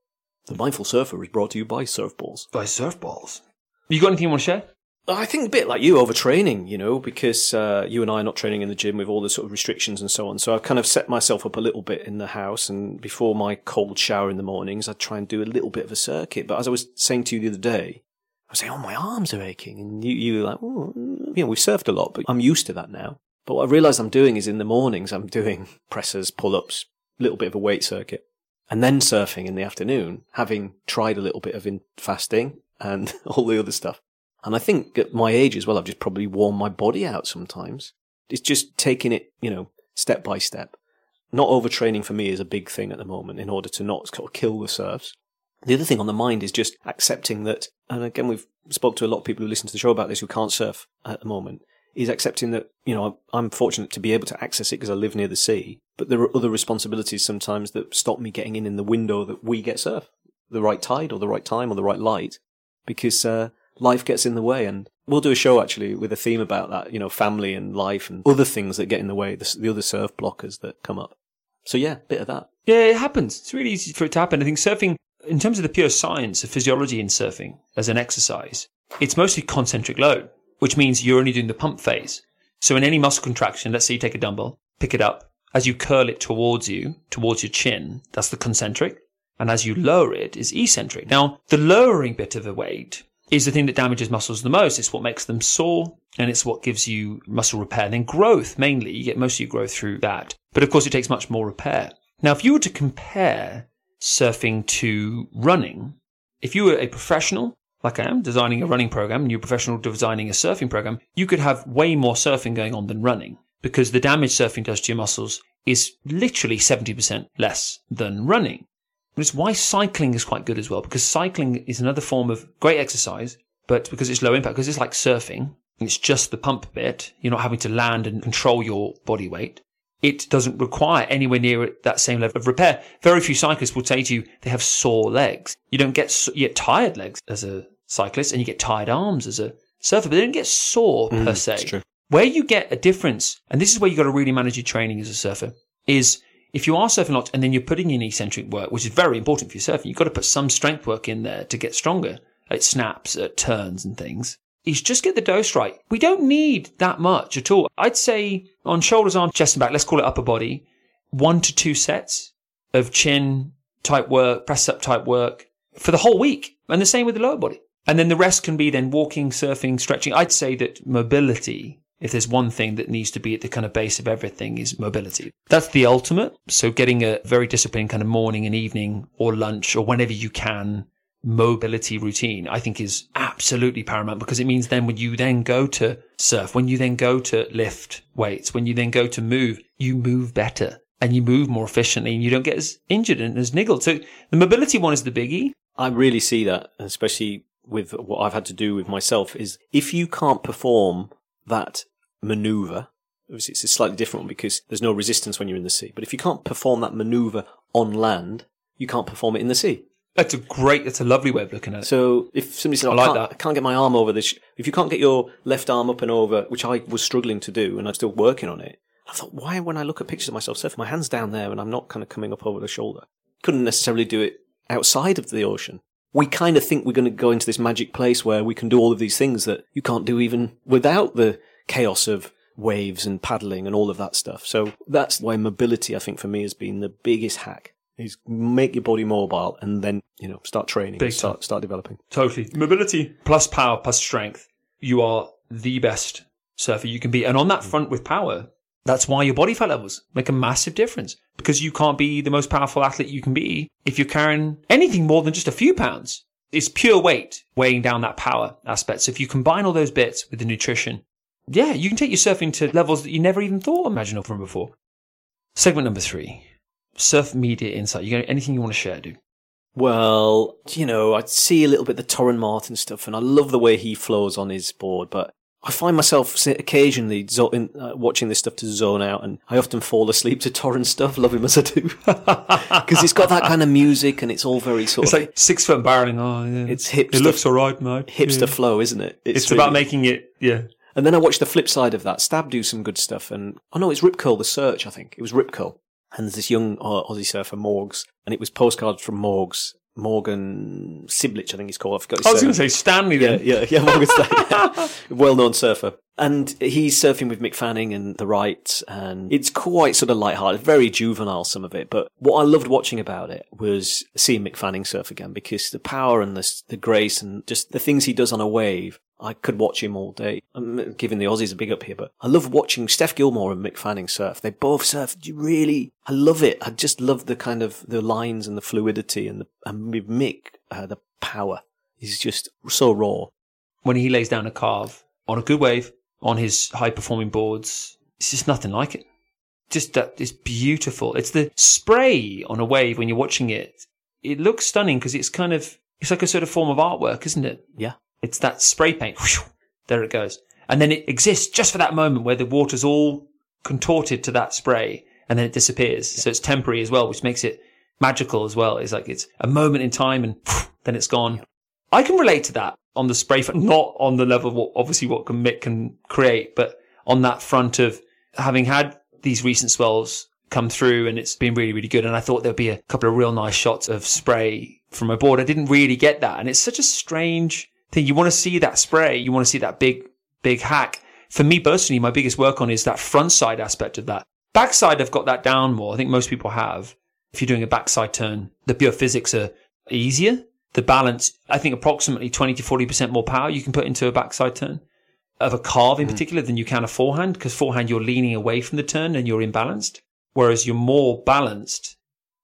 The Mindful Surfer is brought to you by Surf Balls. By surf balls. You got anything you want to share? I think a bit like you, overtraining, you know, because uh, you and I are not training in the gym with all the sort of restrictions and so on. So I've kind of set myself up a little bit in the house. And before my cold shower in the mornings, I'd try and do a little bit of a circuit. But as I was saying to you the other day, I was saying, oh, my arms are aching. And you, you like, oh, you know, we've surfed a lot, but I'm used to that now. But what I realized I'm doing is in the mornings, I'm doing presses, pull ups, a little bit of a weight circuit. And then surfing in the afternoon, having tried a little bit of in fasting and all the other stuff. And I think at my age as well, I've just probably worn my body out sometimes. It's just taking it, you know, step by step. Not overtraining for me is a big thing at the moment in order to not sort of kill the surfs. The other thing on the mind is just accepting that, and again, we've spoke to a lot of people who listen to the show about this who can't surf at the moment, is accepting that, you know, I'm fortunate to be able to access it because I live near the sea, but there are other responsibilities sometimes that stop me getting in in the window that we get surf, the right tide or the right time or the right light, because uh, life gets in the way. And we'll do a show actually with a theme about that, you know, family and life and other things that get in the way, the, the other surf blockers that come up. So yeah, bit of that. Yeah, it happens. It's really easy for it to happen. I think surfing, in terms of the pure science of physiology in surfing as an exercise, it's mostly concentric load, which means you're only doing the pump phase. So in any muscle contraction, let's say you take a dumbbell, pick it up, as you curl it towards you, towards your chin, that's the concentric. And as you lower it is eccentric. Now, the lowering bit of the weight is the thing that damages muscles the most. It's what makes them sore and it's what gives you muscle repair. And then growth, mainly, you get most of your growth through that. But of course, it takes much more repair. Now, if you were to compare surfing to running, if you were a professional, like I am, designing a running program, and you're a professional designing a surfing program, you could have way more surfing going on than running because the damage surfing does to your muscles is literally 70% less than running. It's why cycling is quite good as well, because cycling is another form of great exercise, but because it's low impact, because it's like surfing, it's just the pump bit, you're not having to land and control your body weight. It doesn't require anywhere near that same level of repair. Very few cyclists will say to you they have sore legs. You don't get, you get tired legs as a cyclist and you get tired arms as a surfer, but they don't get sore Mm, per se. true. Where you get a difference, and this is where you've got to really manage your training as a surfer, is if you are surfing a lot and then you're putting in eccentric work, which is very important for your surfing, you've got to put some strength work in there to get stronger at snaps, at turns and things. Is just get the dose right. We don't need that much at all. I'd say on shoulders, arms, chest and back, let's call it upper body, one to two sets of chin type work, press up type work for the whole week. And the same with the lower body. And then the rest can be then walking, surfing, stretching. I'd say that mobility, if there's one thing that needs to be at the kind of base of everything is mobility. That's the ultimate. So getting a very disciplined kind of morning and evening or lunch or whenever you can mobility routine, I think is absolutely paramount because it means then when you then go to surf, when you then go to lift weights, when you then go to move, you move better and you move more efficiently and you don't get as injured and as niggled. So the mobility one is the biggie. I really see that, especially with what I've had to do with myself, is if you can't perform that maneuver, obviously it's a slightly different one because there's no resistance when you're in the sea, but if you can't perform that maneuver on land, you can't perform it in the sea. That's a great, that's a lovely way of looking at it. So if somebody said, I I, like can't, that. I can't get my arm over this, if you can't get your left arm up and over, which I was struggling to do and I'm still working on it, I thought, why when I look at pictures of myself surfing, my hand's down there and I'm not kind of coming up over the shoulder? Couldn't necessarily do it outside of the ocean. We kind of think we're going to go into this magic place where we can do all of these things that you can't do even without the chaos of waves and paddling and all of that stuff. So that's why mobility, I think, for me has been the biggest hack. Is make your body mobile and then you know start training, Big start start developing. Totally. Mobility plus power plus strength. You are the best surfer you can be. And on that mm. front with power, that's why your body fat levels make a massive difference because you can't be the most powerful athlete you can be if you're carrying anything more than just a few pounds. It's pure weight weighing down that power aspect. So if you combine all those bits with the nutrition, yeah, you can take your surfing to levels that you never even thought imaginable from before. Segment number three. Surf media insight. You got anything you want to share, dude? Well, you know, I see a little bit the Torren Martyn stuff, and I love the way he flows on his board, but I find myself occasionally in, uh, watching this stuff to zone out, and I often fall asleep to Torren stuff, love him as I do. Because it's got that kind of music, and it's all very sort It's of. like six foot barreling. Oh, yeah. it's hipster, it looks all right, mate. hipster Yeah. flow, isn't it? It's, about really- making it, yeah. And then I watched the flip side of that. Stab do some good stuff, and oh no, it's Rip Curl, the search. I think it was Rip Curl, and there's this young uh, Aussie surfer Morgs, and it was postcards from Morgs, Morgan Cibilic, I think he's called. I forgot. His I was going to say Stanley Yeah, then. yeah, yeah. Morgan Stanley, well-known surfer, and he's surfing with Mick Fanning and the Wrights, and it's quite sort of light-hearted, very juvenile some of it. But what I loved watching about it was seeing Mick Fanning surf again because the power and the the grace and just the things he does on a wave. I could watch him all day. I'm giving the Aussies a big up here, but I love watching Steph Gilmore and Mick Fanning surf. They both surf really. I love it. I just love the kind of the lines and the fluidity and the and Mick uh, the power. He's just so raw. When he lays down a carve on a good wave on his high performing boards, it's just nothing like it. Just that it's beautiful. It's the spray on a wave when you're watching it. It looks stunning because it's kind of, it's like a sort of form of artwork, isn't it? Yeah. It's that spray paint. There it goes. And then it exists just for that moment where the water's all contorted to that spray and then it disappears. So it's temporary as well, which makes it magical as well. It's like it's a moment in time and then it's gone. I can relate to that on the spray not on the level of what obviously what Mick can create, but on that front of having had these recent swells come through and it's been really, really good. And I thought there'd be a couple of real nice shots of spray from my board. I didn't really get that. And it's such a strange thing. You want to see that spray. You want to see that big, big hack. For me personally, my biggest work on is that front side aspect of that. Backside, I've got that down more. I think most people have. If you're doing a backside turn, the pure physics are easier. The balance, I think approximately 20 to 40% more power you can put into a backside turn of a carve in hmm. particular than you can a forehand because forehand you're leaning away from the turn and you're imbalanced. Whereas you're more balanced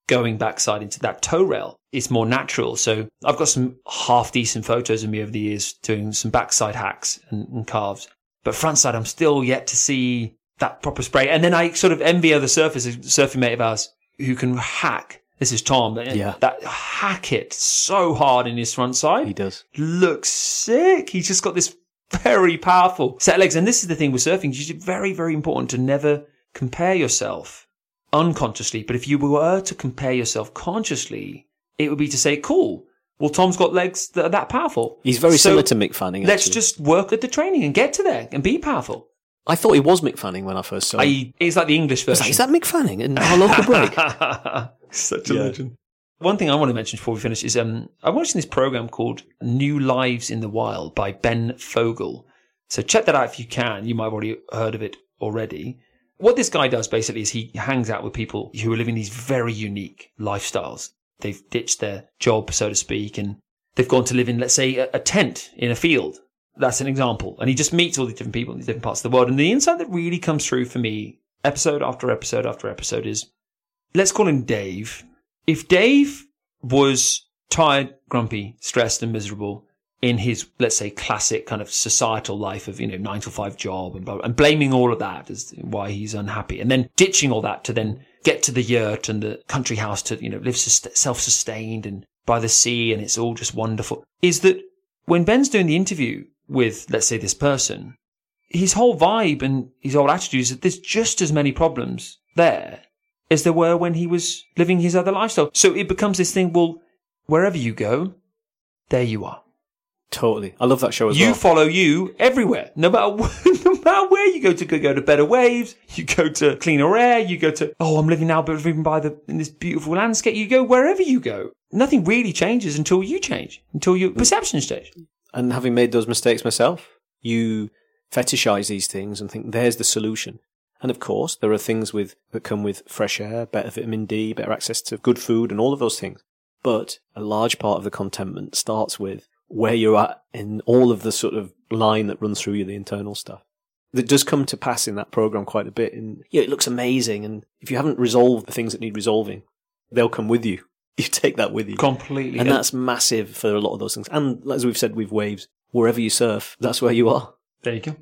going backside into that toe rail. It's more natural. So I've got some half decent photos of me over the years doing some backside hacks and, and carves. But frontside, I'm still yet to see that proper spray. And then I sort of envy other surfers, a surfing mate of ours who can hack. This is Tom. Yeah. That hack it so hard in his front side. He does. Looks sick. He's just got this very powerful set of legs. And this is the thing with surfing. It's very, very important to never compare yourself unconsciously. But if you were to compare yourself consciously, it would be to say, cool. Well, Tom's got legs that are that powerful. He's very So similar to Mick Fanning. Let's actually. just work at the training and get to there and be powerful. I thought he was Mick Fanning when I first saw him. I, it's like the English version. like, is that Mick Fanning in our local break? Such a Yeah. legend. One thing I want to mention before we finish is um, I'm watching this program called New Lives in the Wild by Ben Fogle. So check that out if you can. You might have already heard of it already. What this guy does basically is he hangs out with people who are living these very unique lifestyles. They've ditched their job, so to speak, and they've gone to live in, let's say, a, a tent in a field. That's an example. And he just meets all these different people in these different parts of the world. And the insight that really comes through for me, episode after episode after episode, is let's call him Dave. If Dave was tired, grumpy, stressed, and miserable in his, let's say, classic kind of societal life of, you know, nine to five job and, blah, and blaming all of that as why he's unhappy and then ditching all that to then get to the yurt and the country house to, you know, live self-sustained and by the sea and it's all just wonderful is that when Ben's doing the interview with, let's say, this person, his whole vibe and his whole attitude is that there's just as many problems there as there were when he was living his other lifestyle. So it becomes this thing, well, wherever you go, there you are. Totally. I love that show as You well. You follow you everywhere, no matter no matter where you go to go, go to better waves, you go to cleaner air, you go to oh I'm living now, but living by the in this beautiful landscape. You go wherever you go. Nothing really changes until you change, until your perceptions change. and having made those mistakes myself, you fetishize these things and think there's the solution. And of course, there are things with that come with fresh air, better vitamin D, better access to good food, and all of those things. But a large part of the contentment starts with where you're at in all of the sort of line that runs through you, the internal stuff. That does come to pass in that program quite a bit. And yeah, it looks amazing. And if you haven't resolved the things that need resolving, they'll come with you. You take that with you. Completely. And that's massive for a lot of those things. And as we've said with waves, wherever you surf, that's where you are. there you go.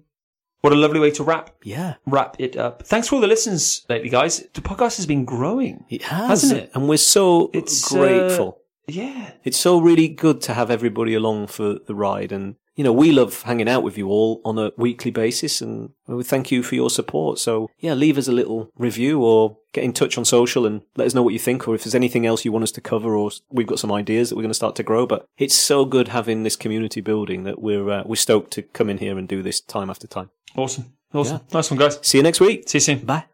What a lovely way to wrap Yeah, wrap it up. Thanks for all the listens lately, guys. The podcast has been growing. it has, Hasn't it? And we're so It's, uh, grateful. Yeah. It's so really good to have everybody along for the ride. And, you know, we love hanging out with you all on a weekly basis. And we thank you for your support. So, yeah, leave us a little review or get in touch on social and let us know what you think or if there's anything else you want us to cover or we've got some ideas that we're going to start to grow. But it's so good having this community building that we're, uh, we're stoked to come in here and do this time after time. Awesome. Awesome. Nice one, guys. See you next week. See you soon. Bye.